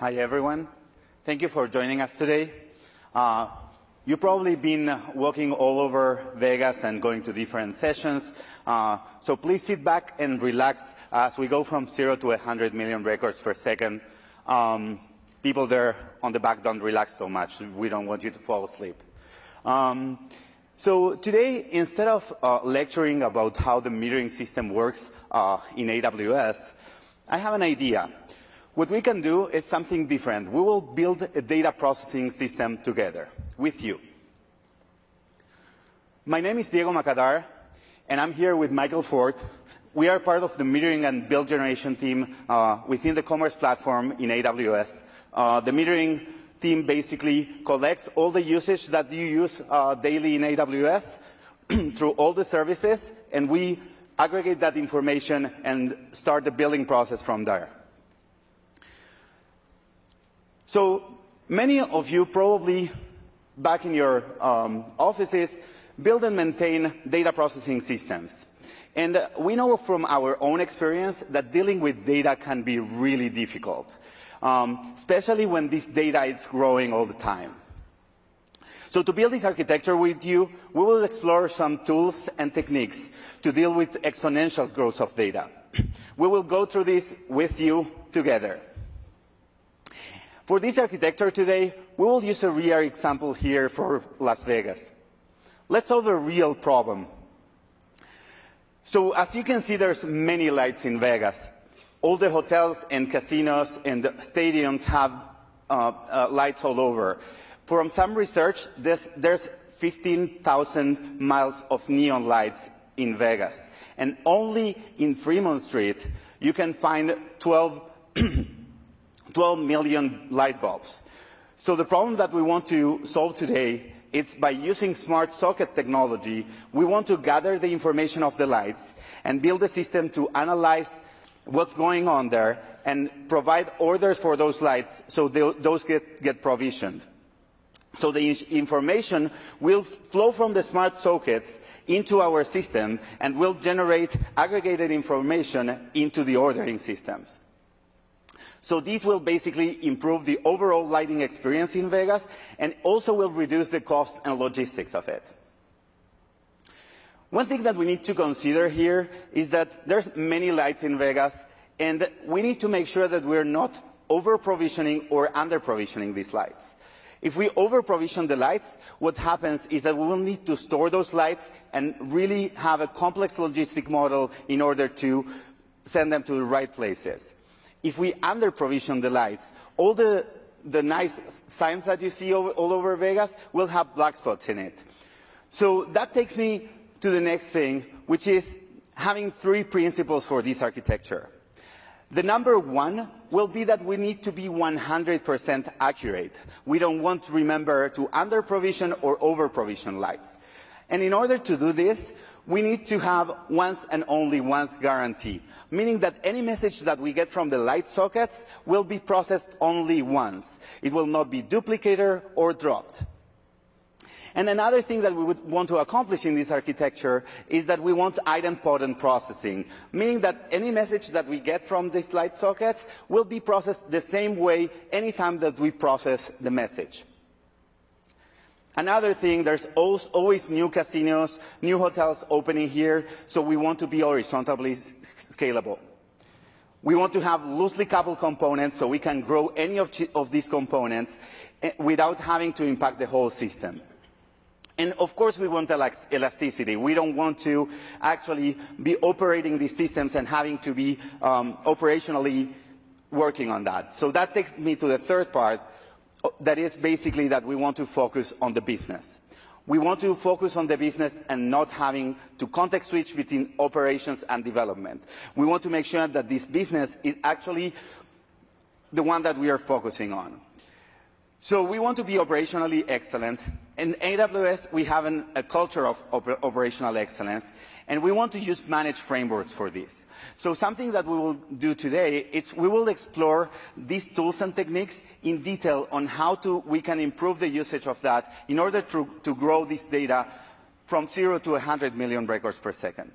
Hi, everyone. Thank you for joining us today. Uh, you've probably been walking all over Vegas and going to different sessions. Uh, so please sit back and relax as we go from zero to 100 million records per second. Um, people there on the back don't relax so much. We don't want you to fall asleep. Um, so today, instead of uh, lecturing about how the metering system works in AWS, I have an idea. What we can do is something different. We will build a data processing system together with you. My name is Diego Macadar, and I'm here with Michael Ford. We are part of the metering and build generation team uh, within the Commerce platform in AWS. Uh, the metering team basically collects all the usage that you use uh, daily in AWS through all the services, and we aggregate that information and start the billing process from there. So many of you probably back in your um, offices build and maintain data processing systems. And we know from our own experience that dealing with data can be really difficult um, especially when this data is growing all the time. So to build this architecture with you, we will explore some tools and techniques to deal with exponential growth of data. we will go through this with you together. For this architecture today, we will use a real example here for Las Vegas. Let's solve a real problem. So as you can see, there's many lights in Vegas. All the hotels and casinos and stadiums have uh, uh, lights all over. From some research, there's, there's 15,000 miles of neon lights in Vegas. And only in Fremont Street, you can find 12, 12 million light bulbs. So the problem that we want to solve today is by using smart socket technology, we want to gather the information of the lights and build a system to analyze what's going on there and provide orders for those lights so those get, get provisioned. So the information will flow from the smart sockets into our system and will generate aggregated information into the ordering systems. So this will basically improve the overall lighting experience in Vegas and also will reduce the cost and logistics of it. One thing that we need to consider here is that there's many lights in Vegas, and we need to make sure that we're not over-provisioning or under-provisioning these lights. If we over-provision the lights, what happens is that we will need to store those lights and really have a complex logistic model in order to send them to the right places. If we under-provision the lights, all the, the nice signs that you see all over Vegas will have black spots in it. So that takes me to the next thing, which is having three principles for this architecture. The number one will be that we need to be 100% accurate. We don't want to remember to under provision or over provision lights. And in order to do this, we need to have once and only once guarantee, meaning that any message that we get from the light sockets will be processed only once. It will not be duplicated or dropped. And another thing that we would want to accomplish in this architecture is that we want idempotent processing, meaning that any message that we get from these light sockets will be processed the same way any time that we process the message. Another thing, there's always new casinos, new hotels opening here, so we want to be horizontally scalable. We want to have loosely coupled components so we can grow any of, these components eh, without having to impact the whole system. And of course we want elasticity. We don't want to actually be operating these systems and having to be um, operationally working on that. So that takes me to the third part, that is basically that we want to focus on the business. We want to focus on the business and not having to context switch between operations and development. We want to make sure that this business is actually the one that we are focusing on. So we want to be operationally excellent. In AWS, we have an, a culture of oper operational excellence, and we want to use managed frameworks for this. So something that we will do today is we will explore these tools and techniques in detail on how to, we can improve the usage of that in order to, to grow this data from zero to 100 million records per second.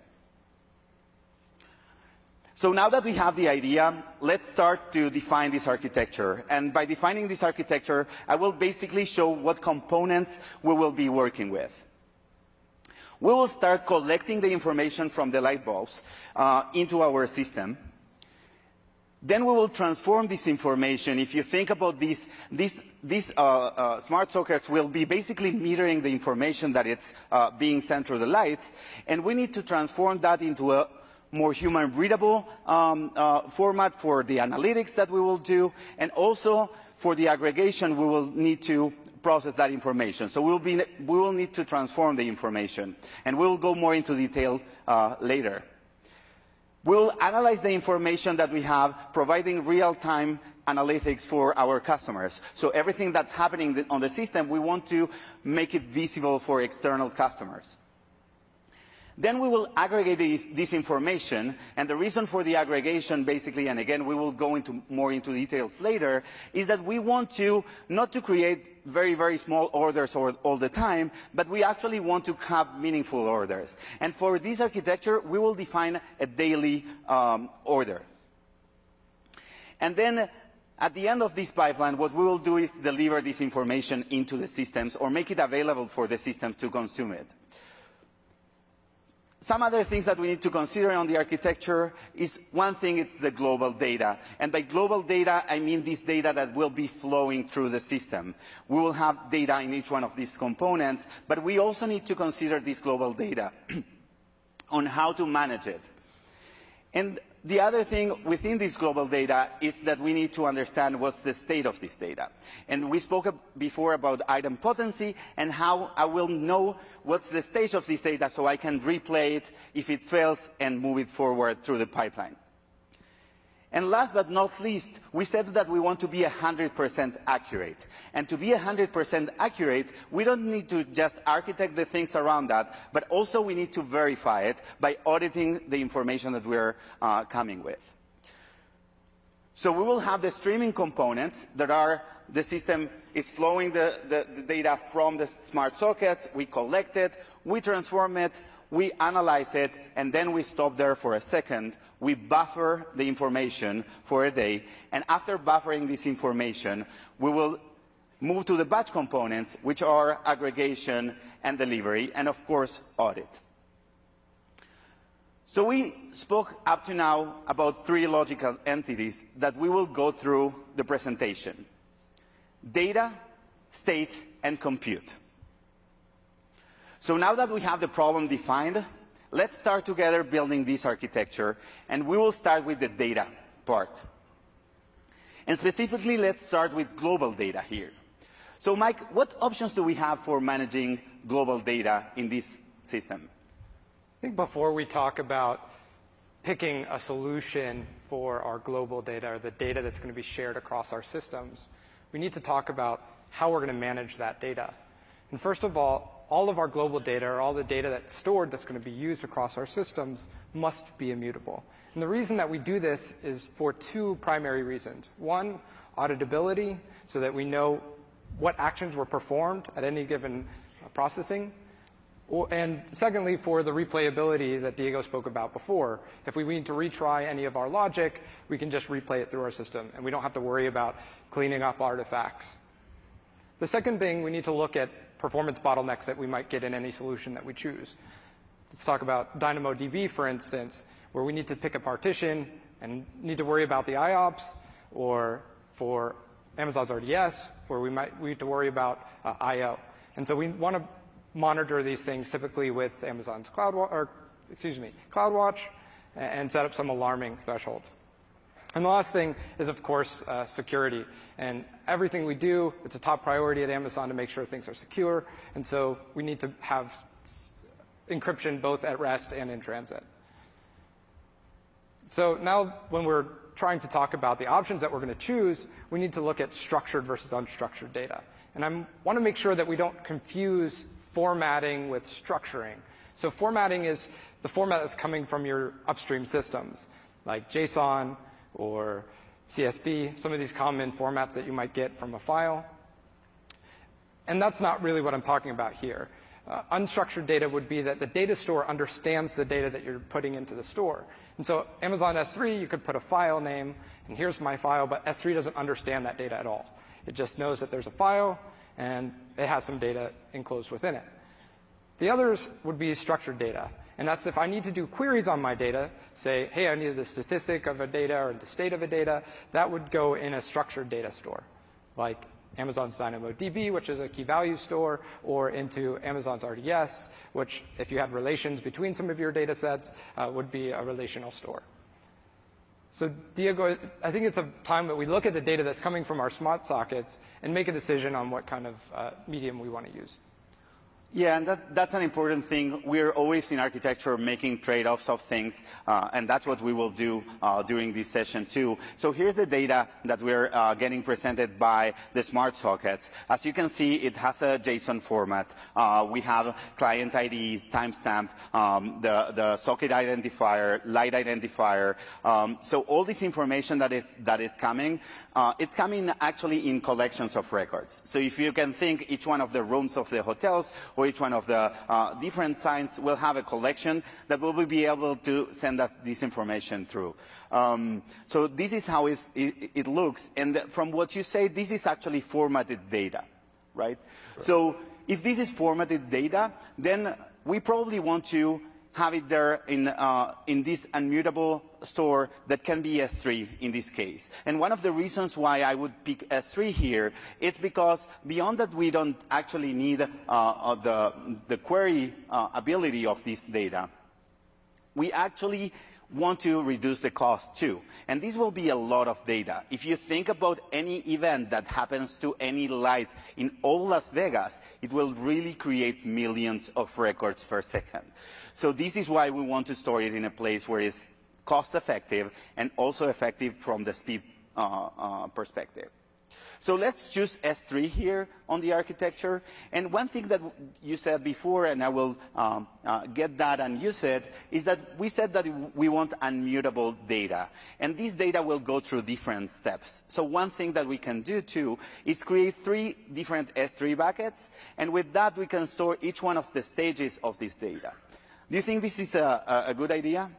So now that we have the idea, let's start to define this architecture. And by defining this architecture, I will basically show what components we will be working with. We will start collecting the information from the light bulbs uh, into our system. Then we will transform this information. If you think about this, this, these uh, uh, smart sockets will be basically metering the information that it's uh, being sent through the lights, and we need to transform that into a more human readable um, uh, format for the analytics that we will do, and also for the aggregation, we will need to process that information. So we'll be, we will need to transform the information, and we'll go more into detail uh, later. We'll analyze the information that we have, providing real-time analytics for our customers. So everything that's happening on the system, we want to make it visible for external customers. Then we will aggregate this, this, information, and the reason for the aggregation, basically, and again, we will go into more into details later, is that we want to not to create very, very small orders all, all the time, but we actually want to have meaningful orders. And for this architecture, we will define a daily um, order. And then at the end of this pipeline, what we will do is deliver this information into the systems or make it available for the systems to consume it. Some other things that we need to consider on the architecture is one thing, it's the global data. And by global data, I mean this data that will be flowing through the system. We will have data in each one of these components, but we also need to consider this global data on how to manage it. And the other thing within this global data is that we need to understand what's the state of this data. And we spoke before about idempotency and how I will know what's the stage of this data so I can replay it if it fails and move it forward through the pipeline. Last but not least, we said that we want to be 100% accurate. And to be 100% accurate, we don't need to just architect the things around that, but also we need to verify it by auditing the information that we're uh, coming with. So we will have the streaming components that are the system is flowing the data from the smart sockets, we collect it, we transform it, we analyze it, and then we stop there for a second we buffer the information for a day, and after buffering this information, we will move to the batch components, which are aggregation and delivery, and of course, audit. So we spoke up to now about three logical entities that we will go through the presentation. Data, state, and compute. So now that we have the problem defined, Let's start together building this architecture, and we will start with the data part. And specifically, let's start with global data here. So Mike, what options do we have for managing global data in this system? I think before we talk about picking a solution for our global data or the data that's going to be shared across our systems, we need to talk about how we're going to manage that data. And first of all, all of our global data, or all the data that's stored that's going to be used across our systems, must be immutable. And the reason that we do this is for two primary reasons. One, auditability, so that we know what actions were performed at any given uh, processing. And secondly, for the replayability that Diego spoke about before. If we need to retry any of our logic, we can just replay it through our system, and we don't have to worry about cleaning up artifacts. The second thing we need to look at performance bottlenecks that we might get in any solution that we choose. Let's talk about DynamoDB, for instance, where we need to pick a partition and need to worry about the IOPS, or for Amazon's RDS, where we might we need to worry about uh, I/O. And so we want to monitor these things typically with Amazon's Cloud or excuse me CloudWatch and set up some alarming thresholds. And the last thing is, of course, uh, security. And everything we do, it's a top priority at Amazon to make sure things are secure. And so we need to have encryption both at rest and in transit. So now when we're trying to talk about the options that we're going to choose, we need to look at structured versus unstructured data. And I want to make sure that we don't confuse formatting with structuring. So formatting is the format that's coming from your upstream systems, like JSON, or CSV, some of these common formats that you might get from a file. And that's not really what I'm talking about here. Uh, unstructured data would be that the data store understands the data that you're putting into the store. And so Amazon S3, you could put a file name, and here's my file, but S3 doesn't understand that data at all. It just knows that there's a file, and it has some data enclosed within it. The others would be structured data. And that's if I need to do queries on my data, say, hey, I need the statistic of a data or the state of a data, that would go in a structured data store, like Amazon's DynamoDB, which is a key value store, or into Amazon's RDS, which, if you had relations between some of your data sets, uh, would be a relational store. So Diego, I think it's a time that we look at the data that's coming from our smart sockets and make a decision on what kind of uh, medium we want to use. Yeah, and that, that's an important thing. We're always in architecture making trade-offs of things, uh, and that's what we will do uh, during this session too. So here's the data that we're uh, getting presented by the smart sockets. As you can see, it has a JSON format. Uh, we have client ID, timestamp, um, the, the socket identifier, light identifier. Um, so all this information that is, that is coming, uh, it's coming actually in collections of records. So if you can think each one of the rooms of the hotels or each one of the uh, different signs will have a collection that will be able to send us this information through. Um, so this is how it, it, looks. And from what you say, this is actually formatted data, right? So if this is formatted data, then we probably want to have it there in, uh, in this immutable store that can be S3 in this case. And one of the reasons why I would pick S3 here is because beyond that we don't actually need uh, uh, the, the query uh, ability of this data. We actually want to reduce the cost too. And this will be a lot of data. If you think about any event that happens to any light in all Las Vegas, it will really create millions of records per second. So this is why we want to store it in a place where it's cost effective and also effective from the speed uh, uh, perspective. So let's choose S3 here on the architecture. And one thing that you said before, and I will um, uh, get that and use it, is that we said that we want unmutable data. And this data will go through different steps. So one thing that we can do too is create three different S3 buckets. And with that, we can store each one of the stages of this data. Do you think this is a, a good idea?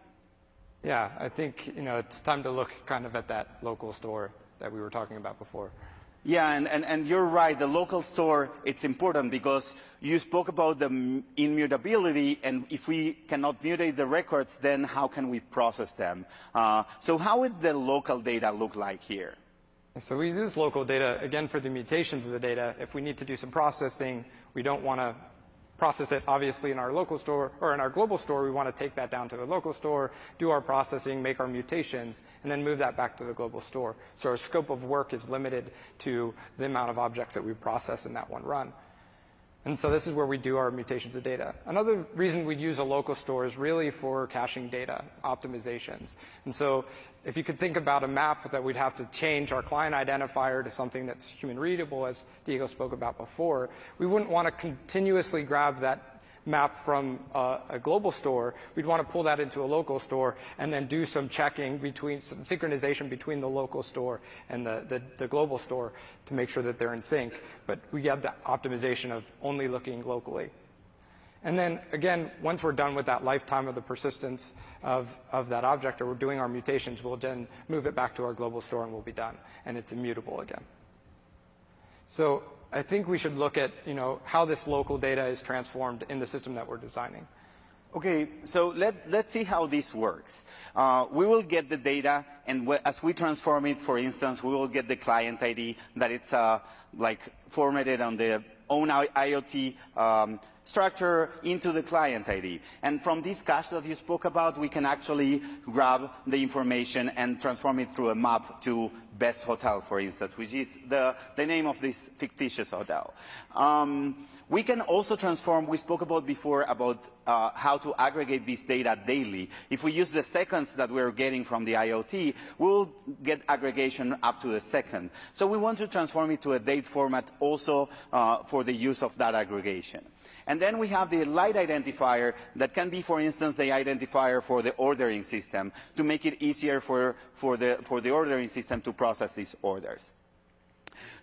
Yeah, I think you know it's time to look kind of at that local store that we were talking about before. Yeah, and, and, and you're right. The local store, it's important because you spoke about the immutability, and if we cannot mutate the records, then how can we process them? Uh, so how would the local data look like here? So we use local data, again, for the mutations of the data. If we need to do some processing, we don't want to process it obviously in our local store or in our global store. We want to take that down to the local store, do our processing, make our mutations, and then move that back to the global store. So our scope of work is limited to the amount of objects that we process in that one run. And so this is where we do our mutations of data. Another reason we'd use a local store is really for caching data, optimizations. And so if you could think about a map that we'd have to change our client identifier to something that's human readable, as Diego spoke about before, we wouldn't want to continuously grab that map from uh, a global store, we'd want to pull that into a local store and then do some checking between some synchronization between the local store and the, global store to make sure that they're in sync. But we have the optimization of only looking locally. And then again, once we're done with that lifetime of the persistence of, of that object or we're doing our mutations, we'll then move it back to our global store and we'll be done. And it's immutable again. I think we should look at, you know, how this local data is transformed in the system that we're designing. Okay, so let, let's see how this works. Uh, we will get the data, and as we transform it, for instance, we will get the client ID that it's uh, like formatted on the own IoT um, structure into the client ID. And from this cache that you spoke about, we can actually grab the information and transform it through a map to best hotel, for instance, which is the, the name of this fictitious hotel. Um, we can also transform, we spoke about before about uh, how to aggregate this data daily. If we use the seconds that we're getting from the IoT, we'll get aggregation up to the second. So we want to transform it to a date format also uh, for the use of that aggregation. And then we have the light identifier that can be, for instance, the identifier for the ordering system to make it easier for, for, the, for the ordering system to process these orders.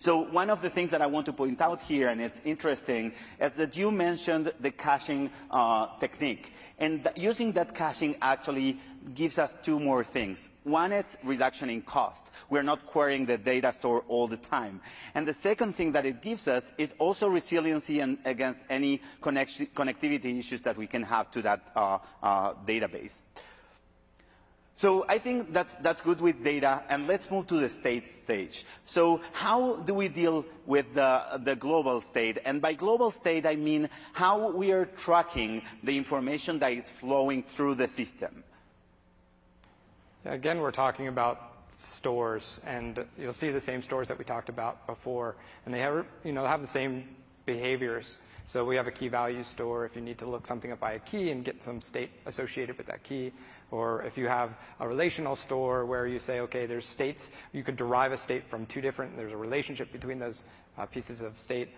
So one of the things that I want to point out here, and it's interesting, is that you mentioned the caching uh, technique. And th using that caching actually gives us two more things. One is reduction in cost. We're not querying the data store all the time. And the second thing that it gives us is also resiliency and against any connectivity issues that we can have to that uh, uh, database. So I think that's, that's good with data, and let's move to the state stage. So how do we deal with the, the global state? And by global state, I mean how we are tracking the information that is flowing through the system. Again, we're talking about stores, and you'll see the same stores that we talked about before, and they have, you know, have the same behaviors. So we have a key value store if you need to look something up by a key and get some state associated with that key. Or if you have a relational store where you say, okay, there's states, you could derive a state from two different, there's a relationship between those uh, pieces of state.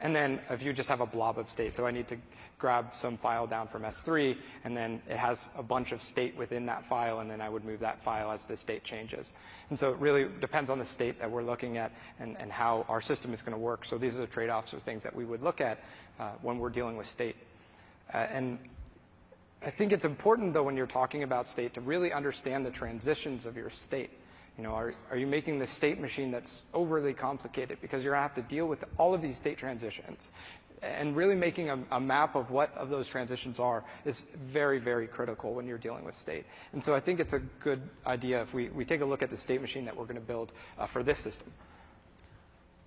And then if you just have a blob of state, so I need to grab some file down from S3, and then it has a bunch of state within that file, and then I would move that file as the state changes. And so it really depends on the state that we're looking at and, and how our system is going to work. So these are the trade-offs or things that we would look at uh, when we're dealing with state. Uh, and I think it's important, though, when you're talking about state, to really understand the transitions of your state. You know, are, are you making the state machine that's overly complicated because you're going to have to deal with all of these state transitions? And really making a, a, map of what of those transitions are is very, very critical when you're dealing with state. And so I think it's a good idea if we, we take a look at the state machine that we're going to build uh, for this system.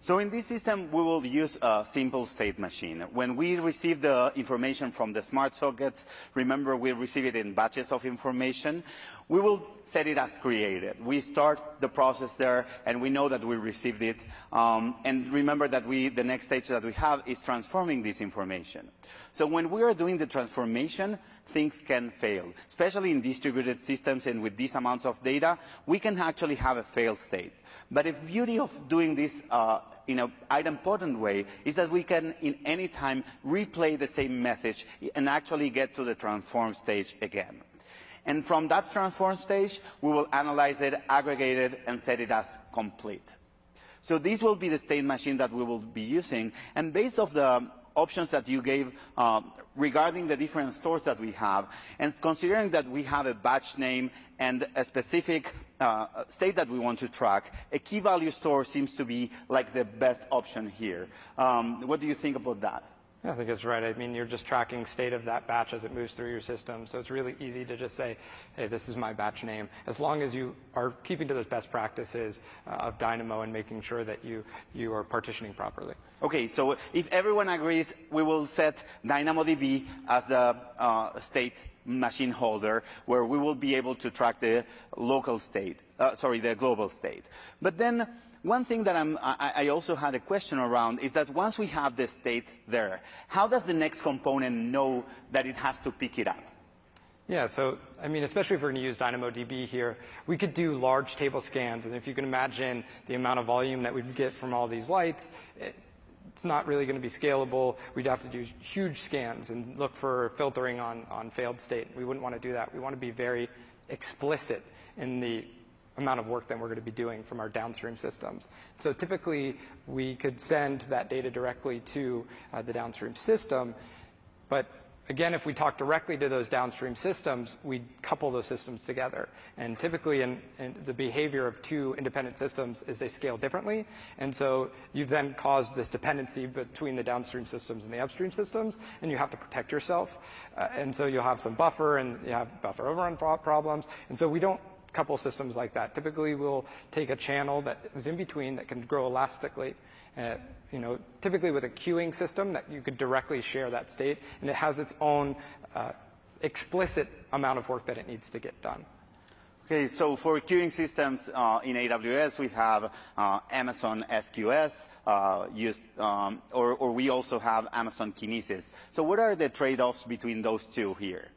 So in this system, we will use a simple state machine. When we receive the information from the smart sockets, remember we receive it in batches of information, we will set it as created. We start the process there, and we know that we received it. Um, and remember that we, the next stage that we have is transforming this information. So when we are doing the transformation, things can fail. Especially in distributed systems and with these amounts of data, we can actually have a failed state. But the beauty of doing this uh, in an idempotent way is that we can, in any time, replay the same message and actually get to the transform stage again. And from that transform stage, we will analyze it, aggregate it, and set it as complete. So this will be the state machine that we will be using. And based off the options that you gave uh, regarding the different stores that we have, and considering that we have a batch name and a specific uh, state that we want to track, a key value store seems to be like the best option here. Um, what do you think about that? I think it's right. I mean, you're just tracking state of that batch as it moves through your system. So it's really easy to just say, hey, this is my batch name. As long as you are keeping to those best practices uh, of Dynamo and making sure that you, you are partitioning properly. Okay, so if everyone agrees, we will set DynamoDB as the uh, state machine holder where we will be able to track the local state, uh, sorry, the global state. But then one thing that I, I also had a question around is that once we have the state there, how does the next component know that it has to pick it up? Yeah, so I mean, especially if we're going to use DynamoDB here, we could do large table scans, and if you can imagine the amount of volume that we'd get from all these lights, it, it's not really going to be scalable. We'd have to do huge scans and look for filtering on, on failed state. We wouldn't want to do that. We want to be very explicit in the amount of work that we're going to be doing from our downstream systems. So typically, we could send that data directly to uh, the downstream system, but again, if we talk directly to those downstream systems, we couple those systems together. And typically, in, in, the behavior of two independent systems is they scale differently. And so you've then cause this dependency between the downstream systems and the upstream systems, and you have to protect yourself. Uh, and so you'll have some buffer, and you have buffer overrun problems. And so we don't couple systems like that. Typically, we'll take a channel that is in between that can grow elastically. Uh, you know, typically with a queuing system that you could directly share that state, and it has its own uh, explicit amount of work that it needs to get done. Okay, so for queuing systems uh, in AWS, we have uh, Amazon SQS uh, used, um, or, or, we also have Amazon Kinesis. So what are the trade-offs between those two here?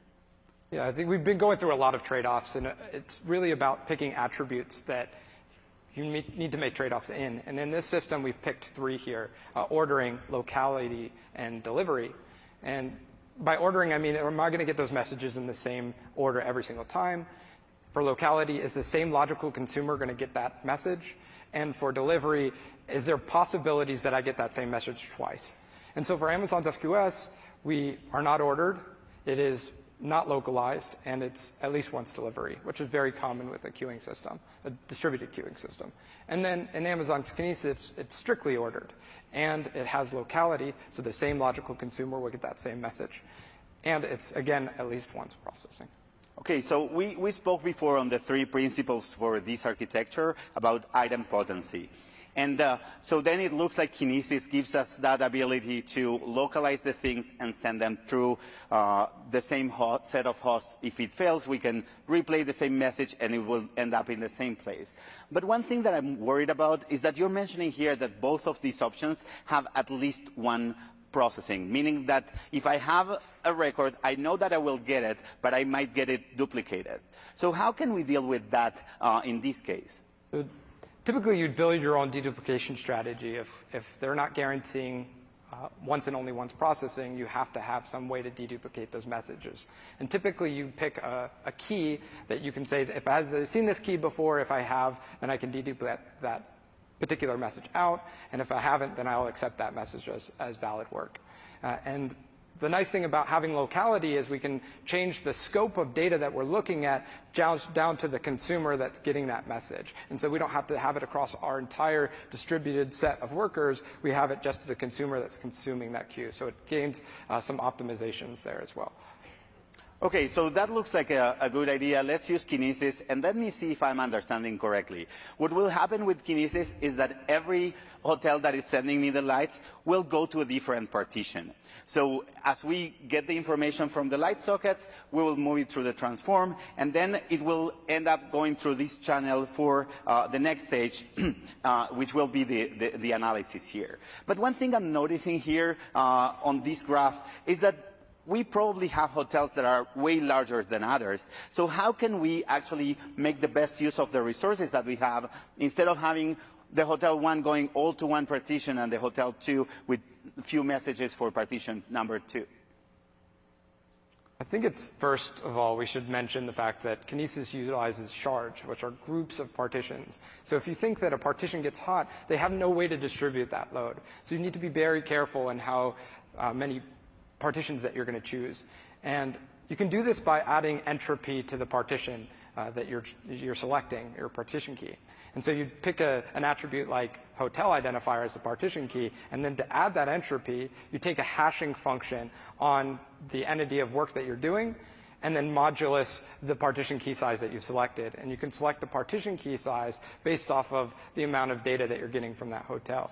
Yeah, I think we've been going through a lot of trade-offs, and it's really about picking attributes that you need to make trade-offs in. And in this system, we've picked three here, uh, ordering, locality, and delivery. And by ordering, I mean, am I going to get those messages in the same order every single time? For locality, is the same logical consumer going to get that message? And for delivery, is there possibilities that I get that same message twice? And so for Amazon's SQS, we are not ordered. It is not localized, and it's at least once delivery, which is very common with a queuing system, a distributed queuing system. And then in Amazon's Kinesis, it's strictly ordered, and it has locality, so the same logical consumer will get that same message. And it's, again, at least once processing. Okay, so we, we spoke before on the three principles for this architecture about idempotency. And uh, so then it looks like Kinesis gives us that ability to localize the things and send them through uh, the same set of hosts. If it fails, we can replay the same message and it will end up in the same place. But one thing that I'm worried about is that you're mentioning here that both of these options have at least one processing, meaning that if I have a record, I know that I will get it, but I might get it duplicated. So how can we deal with that uh, in this case? Typically, you'd build your own deduplication strategy. If, they're not guaranteeing uh, once and only once processing, you have to have some way to deduplicate those messages. And typically, you pick a, key that you can say, if I've seen this key before, if I have, then I can deduplicate that particular message out. And if I haven't, then I'll accept that message as, as valid work. Uh, and the nice thing about having locality is we can change the scope of data that we're looking at down, to the consumer that's getting that message. And so we don't have to have it across our entire distributed set of workers. We have it just to the consumer that's consuming that queue. So it gains uh, some optimizations there as well. Okay, so that looks like a, good idea. Let's use Kinesis, and let me see if I'm understanding correctly. What will happen with Kinesis is that every hotel that is sending me the lights will go to a different partition. So as we get the information from the light sockets, we will move it through the transform, and then it will end up going through this channel for uh, the next stage, uh, which will be the, analysis here. But one thing I'm noticing here uh, on this graph is that we probably have hotels that are way larger than others. So how can we actually make the best use of the resources that we have instead of having the hotel one going all to one partition and the hotel two with few messages for partition number two? I think it's first of all, we should mention the fact that Kinesis utilizes shards, which are groups of partitions. So if you think that a partition gets hot, they have no way to distribute that load. So you need to be very careful in how uh, many partitions that you're going to choose. And you can do this by adding entropy to the partition uh, that you're, you're selecting, your partition key. And so you pick a, an attribute like hotel identifier as the partition key, and then to add that entropy, you take a hashing function on the entity of work that you're doing, and then modulus the partition key size that you've selected. And you can select the partition key size based off of the amount of data that you're getting from that hotel.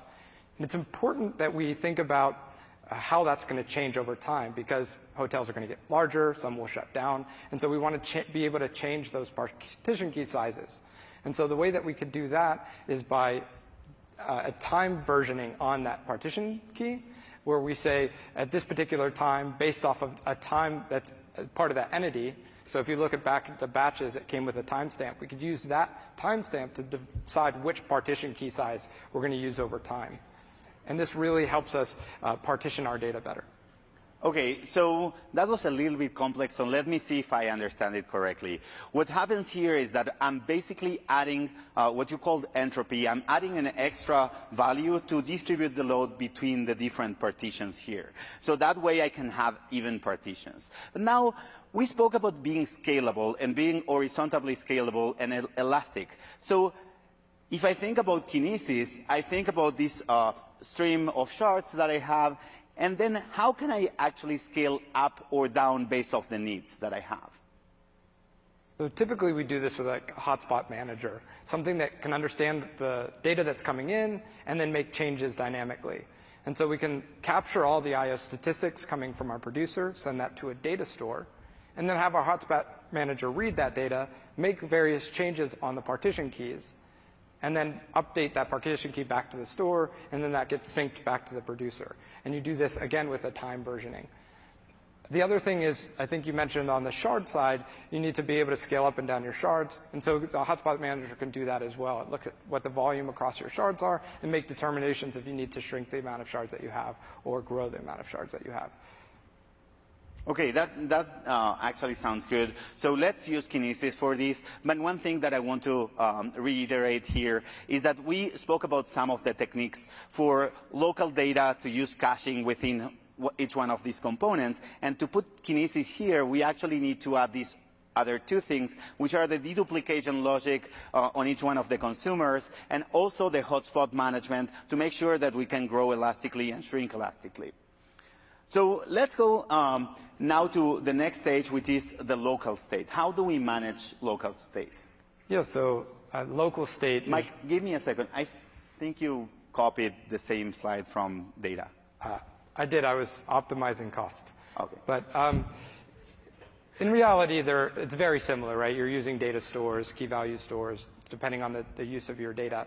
And it's important that we think about how that's going to change over time because hotels are going to get larger, some will shut down, and so we want to be able to change those partition key sizes. And so the way that we could do that is by uh, a time versioning on that partition key, where we say at this particular time, based off of a time that's part of that entity. So if you look at back at the batches that came with a timestamp, we could use that timestamp to decide which partition key size we're going to use over time. And this really helps us uh, partition our data better. Okay, so that was a little bit complex, so let me see if I understand it correctly. What happens here is that I'm basically adding uh, what you call entropy. I'm adding an extra value to distribute the load between the different partitions here. So that way I can have even partitions. But now, we spoke about being scalable and being horizontally scalable and el elastic. So if I think about kinesis, I think about this uh, stream of shards that I have, and then how can I actually scale up or down based off the needs that I have? So typically we do this with a hotspot manager, something that can understand the data that's coming in and then make changes dynamically. And so we can capture all the IO statistics coming from our producer, send that to a data store, and then have our hotspot manager read that data, make various changes on the partition keys, and then update that partition key back to the store, and then that gets synced back to the producer. And you do this again with a time versioning. The other thing is, I think you mentioned on the shard side, you need to be able to scale up and down your shards. And so the hotspot manager can do that as well. It looks at what the volume across your shards are and make determinations if you need to shrink the amount of shards that you have or grow the amount of shards that you have. Okay, that, that uh, actually sounds good. So let's use Kinesis for this. But one thing that I want to um, reiterate here is that we spoke about some of the techniques for local data to use caching within each one of these components. And to put Kinesis here, we actually need to add these other two things, which are the deduplication logic uh, on each one of the consumers, and also the hotspot management to make sure that we can grow elastically and shrink elastically. So let's go um, now to the next stage, which is the local state. How do we manage local state? Yeah, so uh, local state. Mike, give me a second. I think you copied the same slide from data. Uh, I did. I was optimizing cost. Okay. But um, in reality, it's very similar, right? You're using data stores, key value stores, depending on the, the use of your data.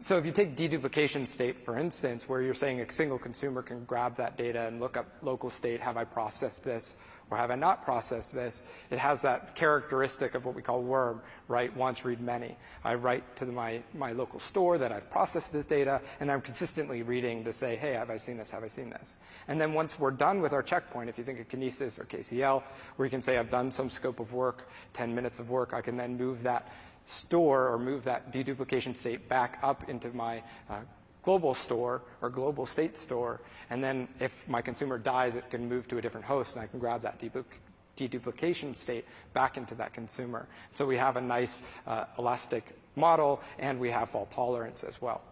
So if you take deduplication state, for instance, where you're saying a single consumer can grab that data and look up local state, have I processed this or have I not processed this, it has that characteristic of what we call worm, write once, read many. I write to my, my local store that I've processed this data, and I'm consistently reading to say, hey, have I seen this, have I seen this? And then once we're done with our checkpoint, if you think of Kinesis or KCL, where you can say I've done some scope of work, 10 minutes of work, I can then move that store or move that deduplication state back up into my uh, global store or global state store. And then if my consumer dies, it can move to a different host and I can grab that deduplication state back into that consumer. So we have a nice uh, elastic model and we have fault tolerance as well.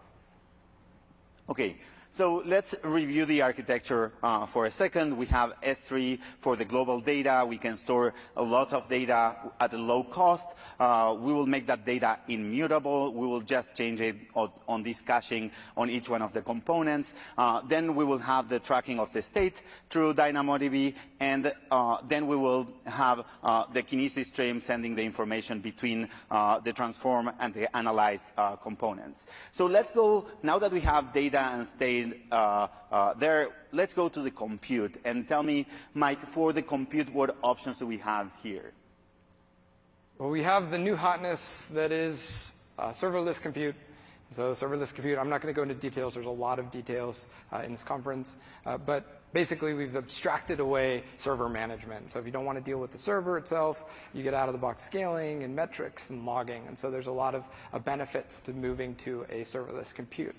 Okay, so let's review the architecture uh, for a second. We have S3 for the global data. We can store a lot of data at a low cost. Uh, we will make that data immutable. We will just change it on, on this caching on each one of the components. Uh, then we will have the tracking of the state through DynamoDB, and uh, then we will have uh, the Kinesis stream sending the information between uh, the transform and the analyze components. So let's go, now that we have data and state uh, uh, there, let's go to the compute and tell me, Mike, for the compute, what options do we have here? Well, we have the new hotness that is uh, serverless compute. So serverless compute, I'm not going to go into details. There's a lot of details uh, in this conference. Uh, but basically, we've abstracted away server management. So if you don't want to deal with the server itself, you get out of the box scaling and metrics and logging. And so there's a lot of uh, benefits to moving to a serverless compute.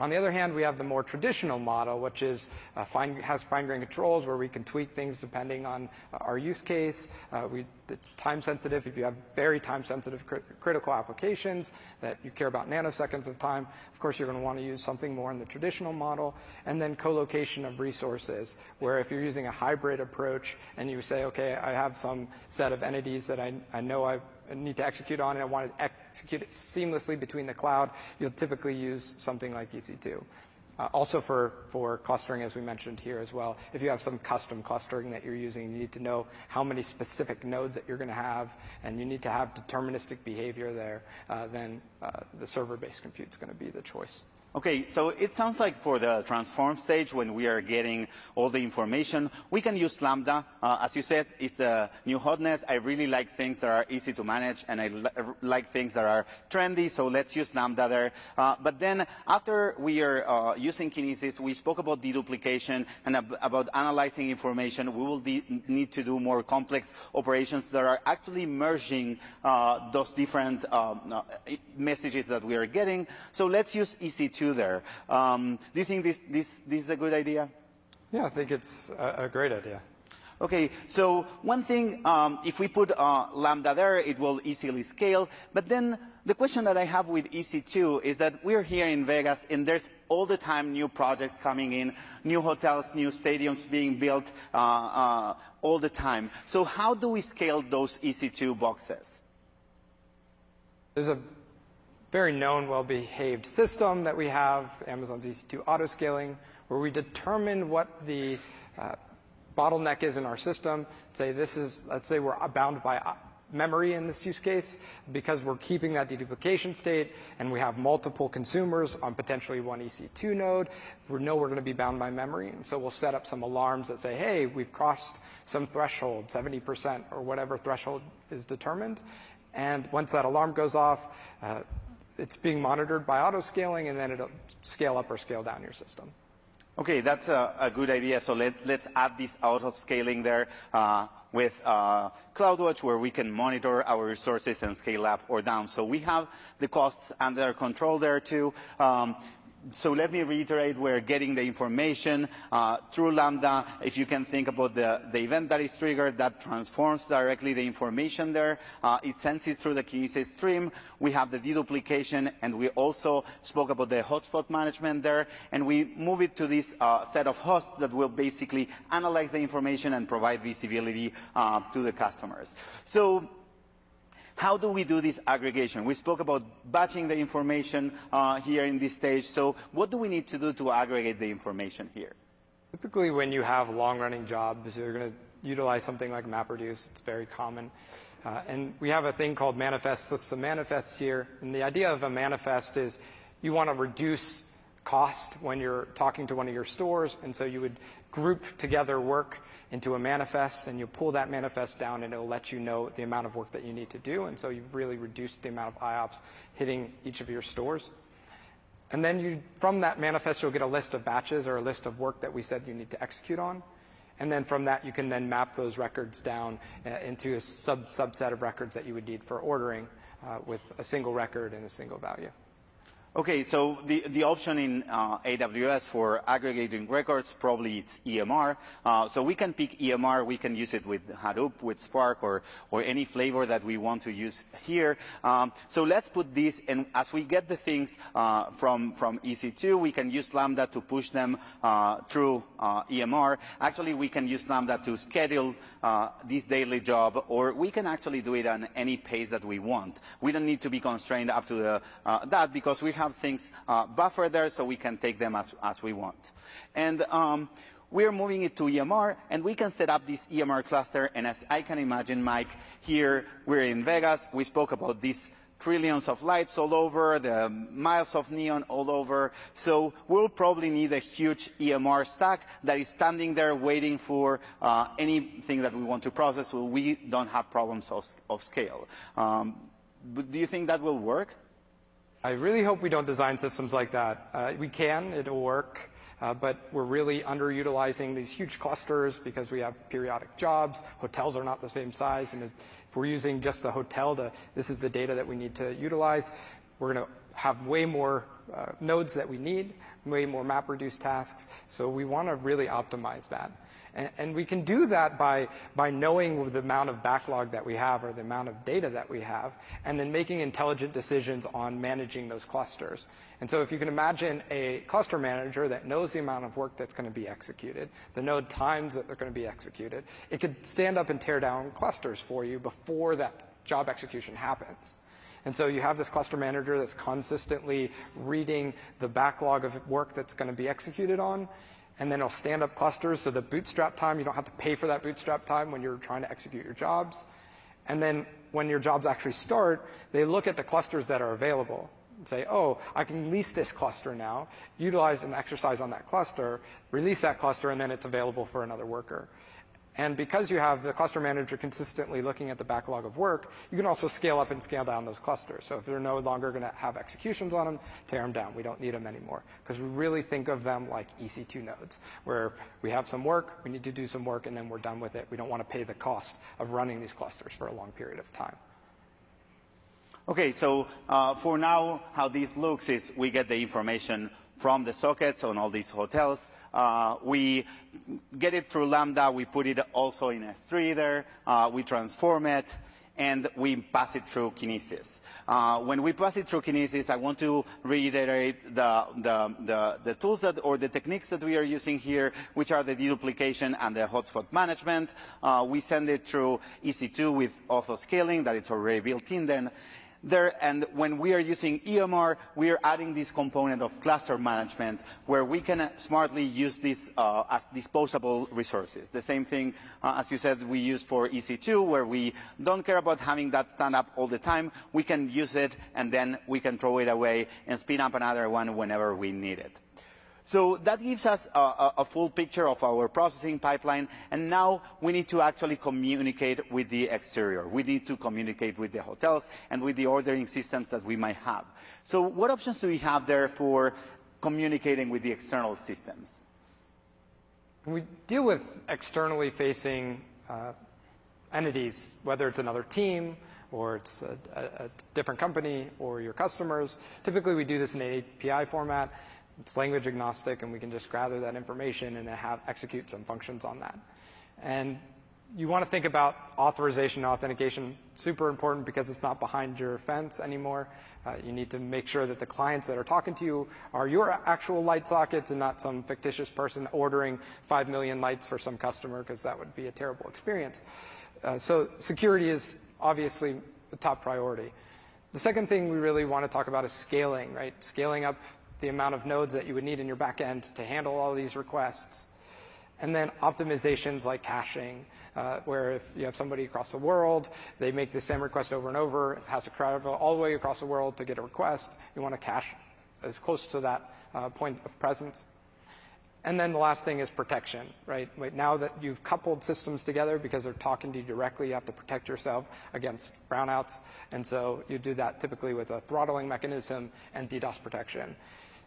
On the other hand, we have the more traditional model, which is uh, fine, has fine-grained controls where we can tweak things depending on uh, our use case. Uh, we, it's time sensitive. If you have very time sensitive cr- critical applications that you care about nanoseconds of time, of course, you're going to want to use something more in the traditional model. And then co-location of resources, where if you're using a hybrid approach and you say, okay, I have some set of entities that I, I know I need to execute on and I want to execute it seamlessly between the cloud, you'll typically use something like EC2. Uh, also for, clustering, as we mentioned here as well, if you have some custom clustering that you're using, you need to know how many specific nodes that you're going to have, and you need to have deterministic behavior there, uh, then uh, the server-based compute is going to be the choice. Okay, so it sounds like for the transform stage, when we are getting all the information, we can use Lambda. Uh, as you said, it's a new hotness. I really like things that are easy to manage, and I li like things that are trendy, so let's use Lambda there. Uh, but then, after we are uh, using Kinesis, we spoke about deduplication and ab about analyzing information. We will need to do more complex operations that are actually merging uh, those different um, uh, messages that we are getting. So let's use EC2 there. Um, do you think this, this, this is a good idea? Yeah, I think it's a, a great idea. Okay, so one thing, um, if we put uh, Lambda there, it will easily scale. But then the question that I have with EC2 is that we're here in Vegas and there's all the time new projects coming in, new hotels, new stadiums being built uh, uh, all the time. So how do we scale those EC2 boxes? There's a very known, well-behaved system that we have, Amazon's EC2 autoscaling, where we determine what the uh, bottleneck is in our system. Say this is, let's say we're bound by uh, memory in this use case because we're keeping that deduplication state and we have multiple consumers on potentially one EC2 node. We know we're going to be bound by memory. And so we'll set up some alarms that say, hey, we've crossed some threshold, 70% or whatever threshold is determined. And once that alarm goes off, uh, it's being monitored by auto scaling, and then it'll scale up or scale down your system. Okay, that's a, good idea. So let, let's add this auto scaling there uh, with uh, CloudWatch where we can monitor our resources and scale up or down. So we have the costs under control there too. So let me reiterate, we're getting the information uh, through Lambda. If you can think about the, the event that is triggered, that transforms directly the information there. Uh, it sends it through the Kinesis stream. We have the deduplication, and we also spoke about the hotspot management there, and we move it to this uh, set of hosts that will basically analyze the information and provide visibility uh, to the customers. So how do we do this aggregation? We spoke about batching the information uh, here in this stage. So what do we need to do to aggregate the information here? Typically, when you have long-running jobs, you're going to utilize something like MapReduce. It's very common. Uh, and we have a thing called manifests. It's the manifests here. And the idea of a manifest is you want to reduce cost when you're talking to one of your stores. And so you would group together work into a manifest and you pull that manifest down and it'll let you know the amount of work that you need to do. And so you've really reduced the amount of IOPS hitting each of your stores. And then you, from that manifest, you'll get a list of batches or a list of work that we said you need to execute on. And then from that, you can then map those records down uh, into a sub subset of records that you would need for ordering uh, with a single record and a single value. Okay, so the, the option in uh, AWS for aggregating records, probably it's EMR. Uh, so we can pick EMR, we can use it with Hadoop, with Spark, or, or any flavor that we want to use here. Um, so let's put this, and as we get the things uh, from, from EC2, we can use Lambda to push them uh, through uh, EMR. Actually, we can use Lambda to schedule uh, this daily job, or we can actually do it on any pace that we want. We don't need to be constrained up to the, that because we have things uh, buffered there so we can take them as, as we want. And um, we're moving it to EMR, and we can set up this EMR cluster. And as I can imagine, Mike, here we're in Vegas. We spoke about these trillions of lights all over, the miles of neon all over. So we'll probably need a huge EMR stack that is standing there waiting for uh, anything that we want to process so we don't have problems of, of scale. Um, do you think that will work? I really hope we don't design systems like that. Uh, we can, it'll work, uh, but we're really underutilizing these huge clusters because we have periodic jobs. Hotels are not the same size, and if we're using just the hotel, to, this is the data that we need to utilize. We're going to have way more uh, nodes that we need, way more MapReduce tasks. So we want to really optimize that. And, we can do that by, knowing the amount of backlog that we have or the amount of data that we have, and then making intelligent decisions on managing those clusters. And so if you can imagine a cluster manager that knows the amount of work that's going to be executed, the node times that they're going to be executed, it could stand up and tear down clusters for you before that job execution happens. And so you have this cluster manager that's consistently reading the backlog of work that's going to be executed on, and then it'll stand up clusters so the bootstrap time, you don't have to pay for that bootstrap time when you're trying to execute your jobs. And then when your jobs actually start, they look at the clusters that are available and say, oh, I can lease this cluster now, utilize and exercise on that cluster, release that cluster, and then it's available for another worker. And because you have the cluster manager consistently looking at the backlog of work, you can also scale up and scale down those clusters. So if they're no longer going to have executions on them, tear them down. We don't need them anymore. Because we really think of them like EC2 nodes, where we have some work, we need to do some work, and then we're done with it. We don't want to pay the cost of running these clusters for a long period of time. Okay, so uh, for now, how this looks is we get the information from the sockets on all these hotels. Uh, we get it through Lambda. We put it also in S3 there. Uh, we transform it, and we pass it through Kinesis. Uh, when we pass it through Kinesis, I want to reiterate the, tools that, or the techniques that we are using here, which are the deduplication and the hotspot management. We send it through EC2 with auto scaling that it's already built in then there, and when we are using EMR, we are adding this component of cluster management where we can smartly use this uh, as disposable resources. The same thing, uh, as you said, we use for EC2 where we don't care about having that stand up all the time. We can use it and then we can throw it away and spin up another one whenever we need it. So that gives us a, full picture of our processing pipeline, and now we need to actually communicate with the exterior. We need to communicate with the hotels and with the ordering systems that we might have. So what options do we have there for communicating with the external systems? We deal with externally facing uh, entities, whether it's another team or it's a, different company or your customers, typically we do this in an API format. It's language agnostic, and we can just gather that information and then have execute some functions on that. And you want to think about authorization and authentication. Super important because it's not behind your fence anymore. Uh, you need to make sure that the clients that are talking to you are your actual light sockets and not some fictitious person ordering 5 million lights for some customer because that would be a terrible experience. Uh, so security is obviously a top priority. The second thing we really want to talk about is scaling, right? Scaling up the amount of nodes that you would need in your backend to handle all these requests. And then optimizations like caching, uh, where if you have somebody across the world, they make the same request over and over, it has to travel all the way across the world to get a request. You want to cache as close to that uh, point of presence. And then the last thing is protection, right? Now that you've coupled systems together because they're talking to you directly, you have to protect yourself against brownouts. And so you do that typically with a throttling mechanism and DDoS protection.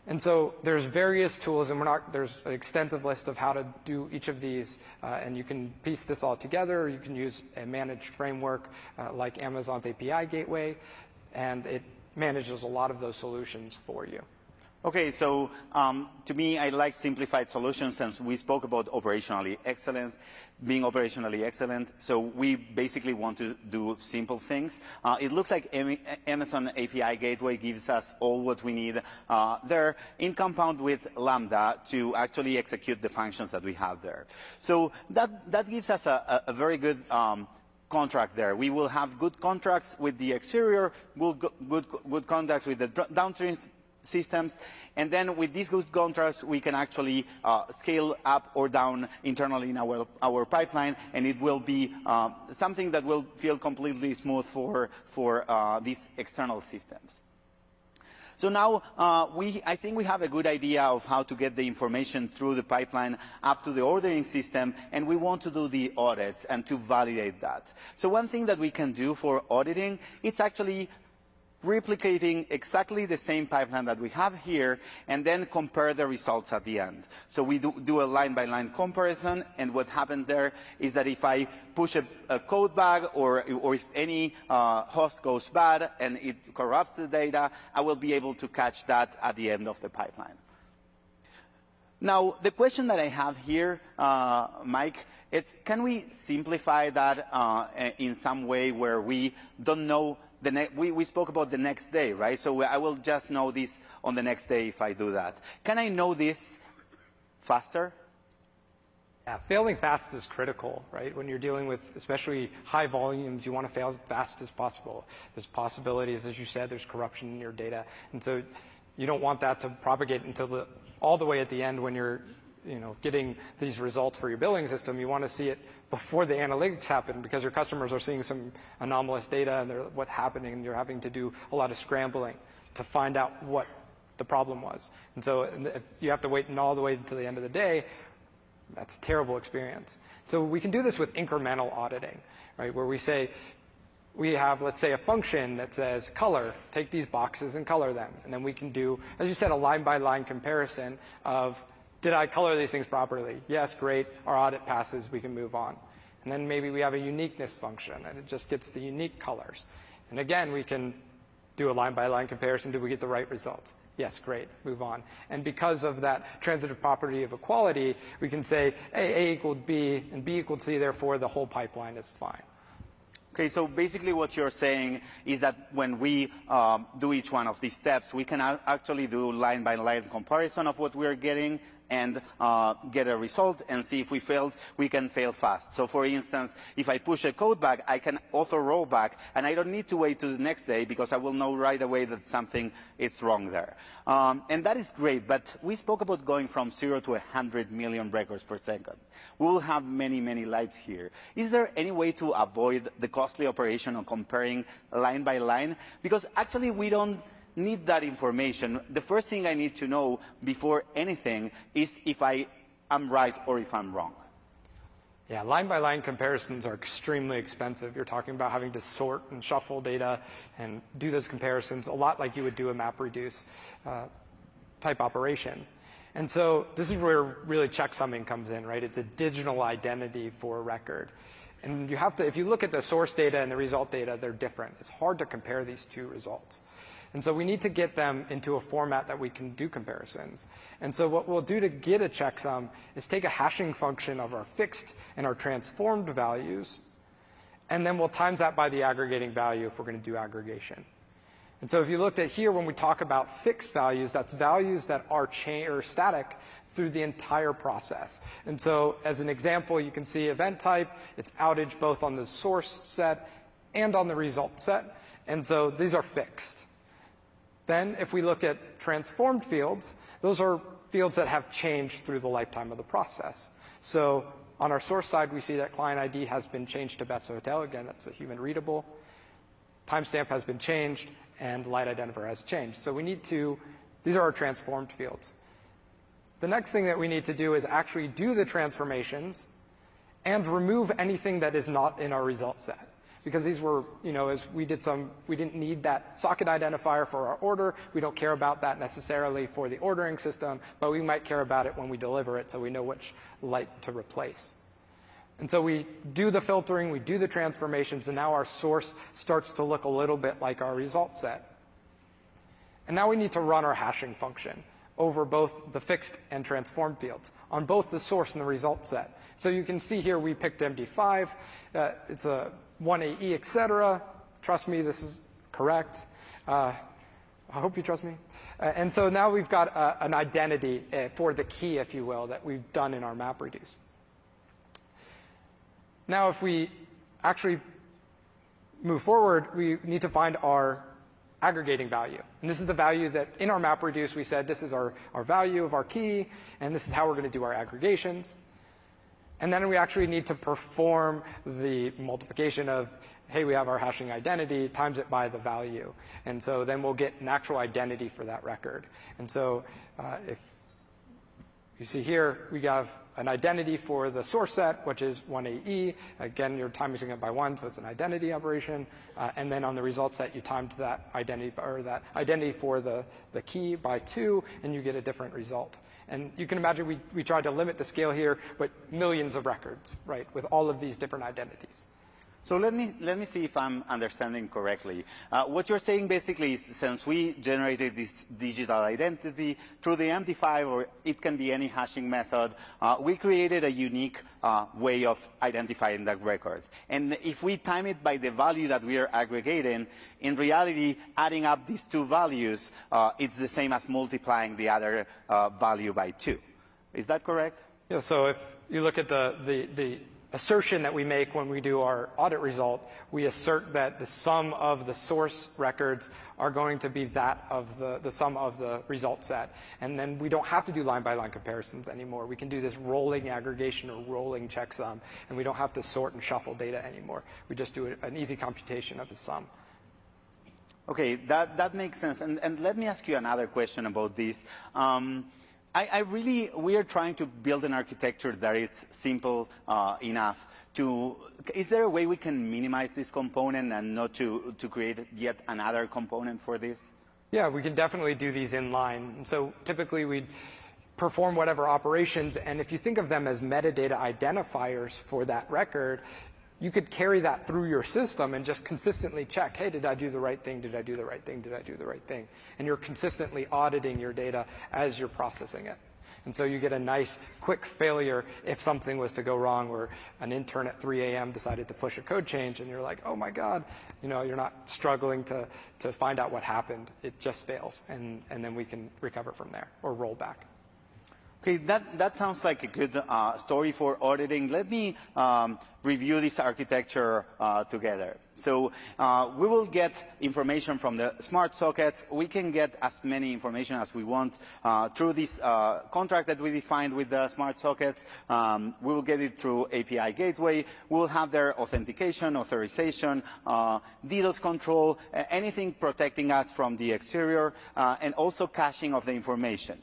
And so there's various tools, and not, there's an extensive list of how to do each of these, uh, and you can piece this all together, or you can use a managed framework uh, like Amazon's API gateway, and it manages a lot of those solutions for you. Okay, so um, to me, I like simplified solutions since we spoke about operationally excellence, being operationally excellent. So we basically want to do simple things. Uh, it looks like Amazon API Gateway gives us all what we need uh, there in compound with Lambda to actually execute the functions that we have there. So that, that gives us a, a very good um, contract there. We will have good contracts with the exterior, good, good, good contracts with the downstream systems. And then with these good contracts, we can actually uh, scale up or down internally in our, our pipeline, and it will be uh, something that will feel completely smooth for, for uh, these external systems. So now uh, we, I think we have a good idea of how to get the information through the pipeline up to the ordering system, and we want to do the audits and to validate that. So one thing that we can do for auditing, it's actually replicating exactly the same pipeline that we have here and then compare the results at the end. So we do, do a line-by-line -line comparison and what happens there is that if I push a, a code bug or, or if any uh, host goes bad and it corrupts the data, I will be able to catch that at the end of the pipeline. Now, the question that I have here, uh, Mike, is can we simplify that uh, in some way where we don't know we, we spoke about the next day, right? So I will just know this on the next day if I do that. Can I know this faster? Yeah, failing fast is critical, right? When you're dealing with especially high volumes, you want to fail as fast as possible. There's possibilities, as you said, there's corruption in your data. And so you don't want that to propagate until the, all the way at the end when you're you know, getting these results for your billing system, you want to see it before the analytics happen because your customers are seeing some anomalous data and they're what's happening and you're having to do a lot of scrambling to find out what the problem was. And so if you have to wait all the way to the end of the day, that's a terrible experience. So we can do this with incremental auditing, right? Where we say, we have, let's say, a function that says color, take these boxes and color them. And then we can do, as you said, a line by line comparison of did I color these things properly? Yes, great. Our audit passes. We can move on. And then maybe we have a uniqueness function, and it just gets the unique colors. And again, we can do a line-by-line comparison. Did we get the right results? Yes, great. Move on. And because of that transitive property of equality, we can say A, A equaled B, and B equaled C, therefore the whole pipeline is fine. Okay, so basically what you're saying is that when we um, do each one of these steps, we can actually do line-by-line -line comparison of what we're getting and uh, get a result and see if we failed, we can fail fast. So for instance, if I push a code bug, I can auto roll back and I don't need to wait to the next day because I will know right away that something is wrong there. Um, and that is great, but we spoke about going from zero to 100 million records per second. We will have many, many lights here. Is there any way to avoid the costly operation of comparing line by line? Because actually we don't need that information, the first thing I need to know before anything is if I am right or if I'm wrong. Yeah, line by line comparisons are extremely expensive. You're talking about having to sort and shuffle data and do those comparisons a lot like you would do a MapReduce uh, type operation. And so this is where really checksumming comes in, right? It's a digital identity for a record. And you have to, if you look at the source data and the result data, they're different. It's hard to compare these two results. And so we need to get them into a format that we can do comparisons. And so what we'll do to get a checksum is take a hashing function of our fixed and our transformed values, and then we'll times that by the aggregating value if we're going to do aggregation. And so if you looked at here, when we talk about fixed values, that's values that are static through the entire process. And so as an example, you can see event type, it's outage both on the source set and on the result set. And so these are fixed. Then if we look at transformed fields, those are fields that have changed through the lifetime of the process. So on our source side, we see that client ID has been changed to Best Hotel. Again, that's a human readable. Timestamp has been changed, and light identifier has changed. So we need to, these are our transformed fields. The next thing that we need to do is actually do the transformations and remove anything that is not in our result set because these were, you know, as we did some, we didn't need that socket identifier for our order. We don't care about that necessarily for the ordering system, but we might care about it when we deliver it so we know which light to replace. And so we do the filtering, we do the transformations, and now our source starts to look a little bit like our result set. And now we need to run our hashing function over both the fixed and transformed fields on both the source and the result set. So you can see here we picked MD5. Uh, it's a 1AE, etc. Trust me, this is correct. Uh, I hope you trust me. Uh, and so now we've got uh, an identity uh, for the key, if you will, that we've done in our MapReduce. Now, if we actually move forward, we need to find our aggregating value. And this is a value that in our MapReduce we said this is our, our value of our key, and this is how we're going to do our aggregations. And then we actually need to perform the multiplication of, hey, we have our hashing identity, times it by the value. And so then we'll get an actual identity for that record. And so uh, if you see here, we have an identity for the source set, which is 1AE. Again, you're timing it by one, so it's an identity operation. Uh, and then on the result set, you timed that identity or that identity for the, the key by two, and you get a different result. And you can imagine we, we tried to limit the scale here, but millions of records, right, with all of these different identities. So let me, let me see if I'm understanding correctly. Uh, what you're saying basically is since we generated this digital identity through the MD5 or it can be any hashing method, uh, we created a unique uh, way of identifying that record. And if we time it by the value that we are aggregating, in reality, adding up these two values, it's the same as multiplying the other value by two. Is that correct? Yeah, so if you look at the assertion that we make when we do our audit result. We assert that the sum of the source records are going to be that of the, the sum of the result set. And then we don't have to do line by line comparisons anymore. We can do this rolling aggregation or rolling checksum, and we don't have to sort and shuffle data anymore. We just do an easy computation of the sum. Okay, that, that makes sense. And, and let me ask you another question about this. Um, I, I, really, we are trying to build an architecture that is simple uh, enough to, is there a way we can minimize this component and not to, to create yet another component for this? Yeah, we can definitely do these in line. So typically we'd perform whatever operations, and if you think of them as metadata identifiers for that record, you could carry that through your system and just consistently check, hey, did I do the right thing? Did I do the right thing? Did I do the right thing? And you're consistently auditing your data as you're processing it. And so you get a nice quick failure if something was to go wrong where an intern at 3 a.m. decided to push a code change and you're like, oh my God, you know, you're not struggling to, to find out what happened. It just fails. And, and then we can recover from there or roll back. Okay, that, that sounds like a good uh, story for auditing. Let me um, review this architecture uh, together. So uh, we will get information from the smart sockets. We can get as many information as we want uh, through this uh, contract that we defined with the smart sockets. Um, we will get it through API gateway. We'll have their authentication, authorization, uh, DDoS control, anything protecting us from the exterior, and also caching of the information.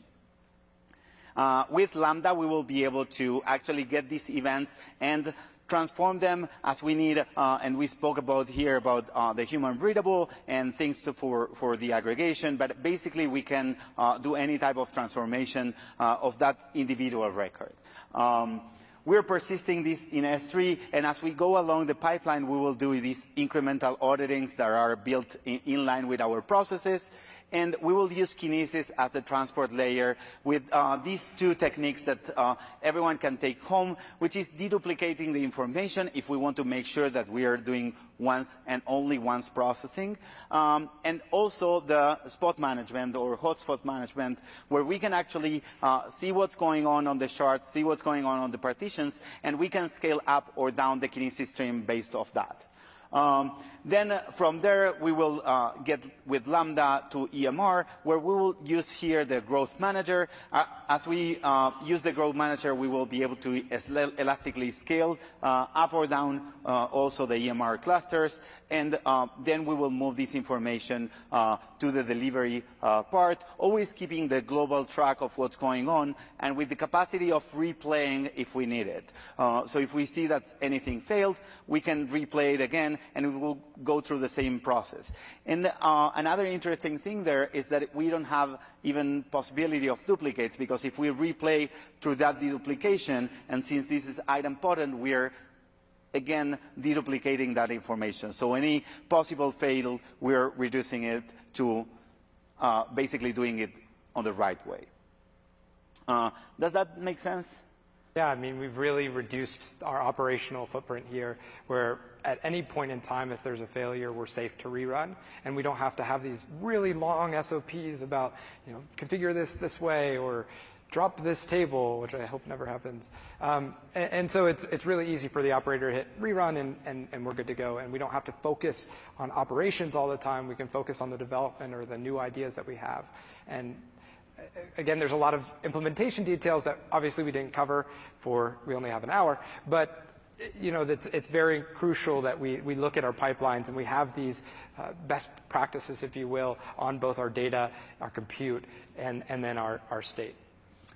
Uh, with Lambda, we will be able to actually get these events and transform them as we need, uh, and we spoke about here about uh, the human readable and things for, for the aggregation, but basically we can do any type of transformation of that individual record. Um, we're persisting this in S3, and as we go along the pipeline, we will do these incremental auditings that are built in line with our processes and we will use Kinesis as the transport layer with uh, these two techniques that uh, everyone can take home, which is deduplicating the information if we want to make sure that we are doing once and only once processing, um, and also the spot management or hotspot management, where we can actually uh, see what's going on on the shards, see what's going on on the partitions, and we can scale up or down the Kinesis stream based off that. Um, then uh, from there, we will uh, get with Lambda to EMR, where we will use here the growth manager. Uh, as we uh, use the growth manager, we will be able to elastically scale uh, up or down uh, also the EMR clusters, and then we will move this information to the delivery part, always keeping the global track of what's going on, and with the capacity of replaying if we need it. so if we see that anything failed, we can replay it again, and it will go through the same process. And uh, another interesting thing there is that we don't have even possibility of duplicates because if we replay through that deduplication, and since this is idempotent, we're again deduplicating that information. So any possible fail, we're reducing it to uh, basically doing it on the right way. Uh, does that make sense? Yeah, I mean, we've really reduced our operational footprint here, where at any point in time, if there's a failure, we're safe to rerun, and we don't have to have these really long SOPs about, you know, configure this this way or drop this table, which I hope never happens. Um, and, and, so it's, it's really easy for the operator to hit rerun and, and, and we're good to go. And we don't have to focus on operations all the time. We can focus on the development or the new ideas that we have. And again, there's a lot of implementation details that obviously we didn't cover for, we only have an hour, but you know, it's, it's very crucial that we, we look at our pipelines and we have these uh, best practices, if you will, on both our data, our compute, and, and then our, our state.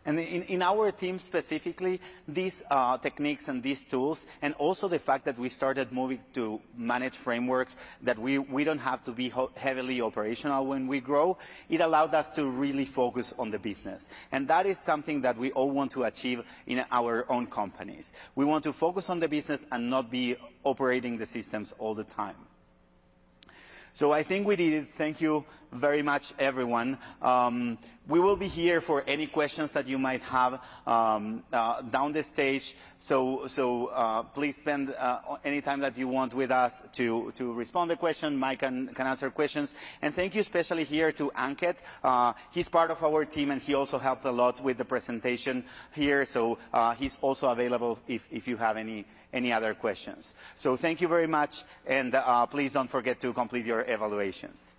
And in, in our team specifically, these uh, techniques and these tools, and also the fact that we started moving to manage frameworks that we, we don't have to be heavily operational when we grow, it allowed us to really focus on the business. And that is something that we all want to achieve in our own companies. We want to focus on the business and not be operating the systems all the time. So I think we did it. Thank you very much, everyone. Um, we will be here for any questions that you might have um, uh, down the stage. So, so uh, please spend uh, any time that you want with us to, to respond to questions. Mike can, can answer questions. And thank you especially here to Ankit. Uh, he's part of our team and he also helped a lot with the presentation here. So uh, he's also available if, if you have any, any other questions. So thank you very much, and uh, please don't forget to complete your evaluations.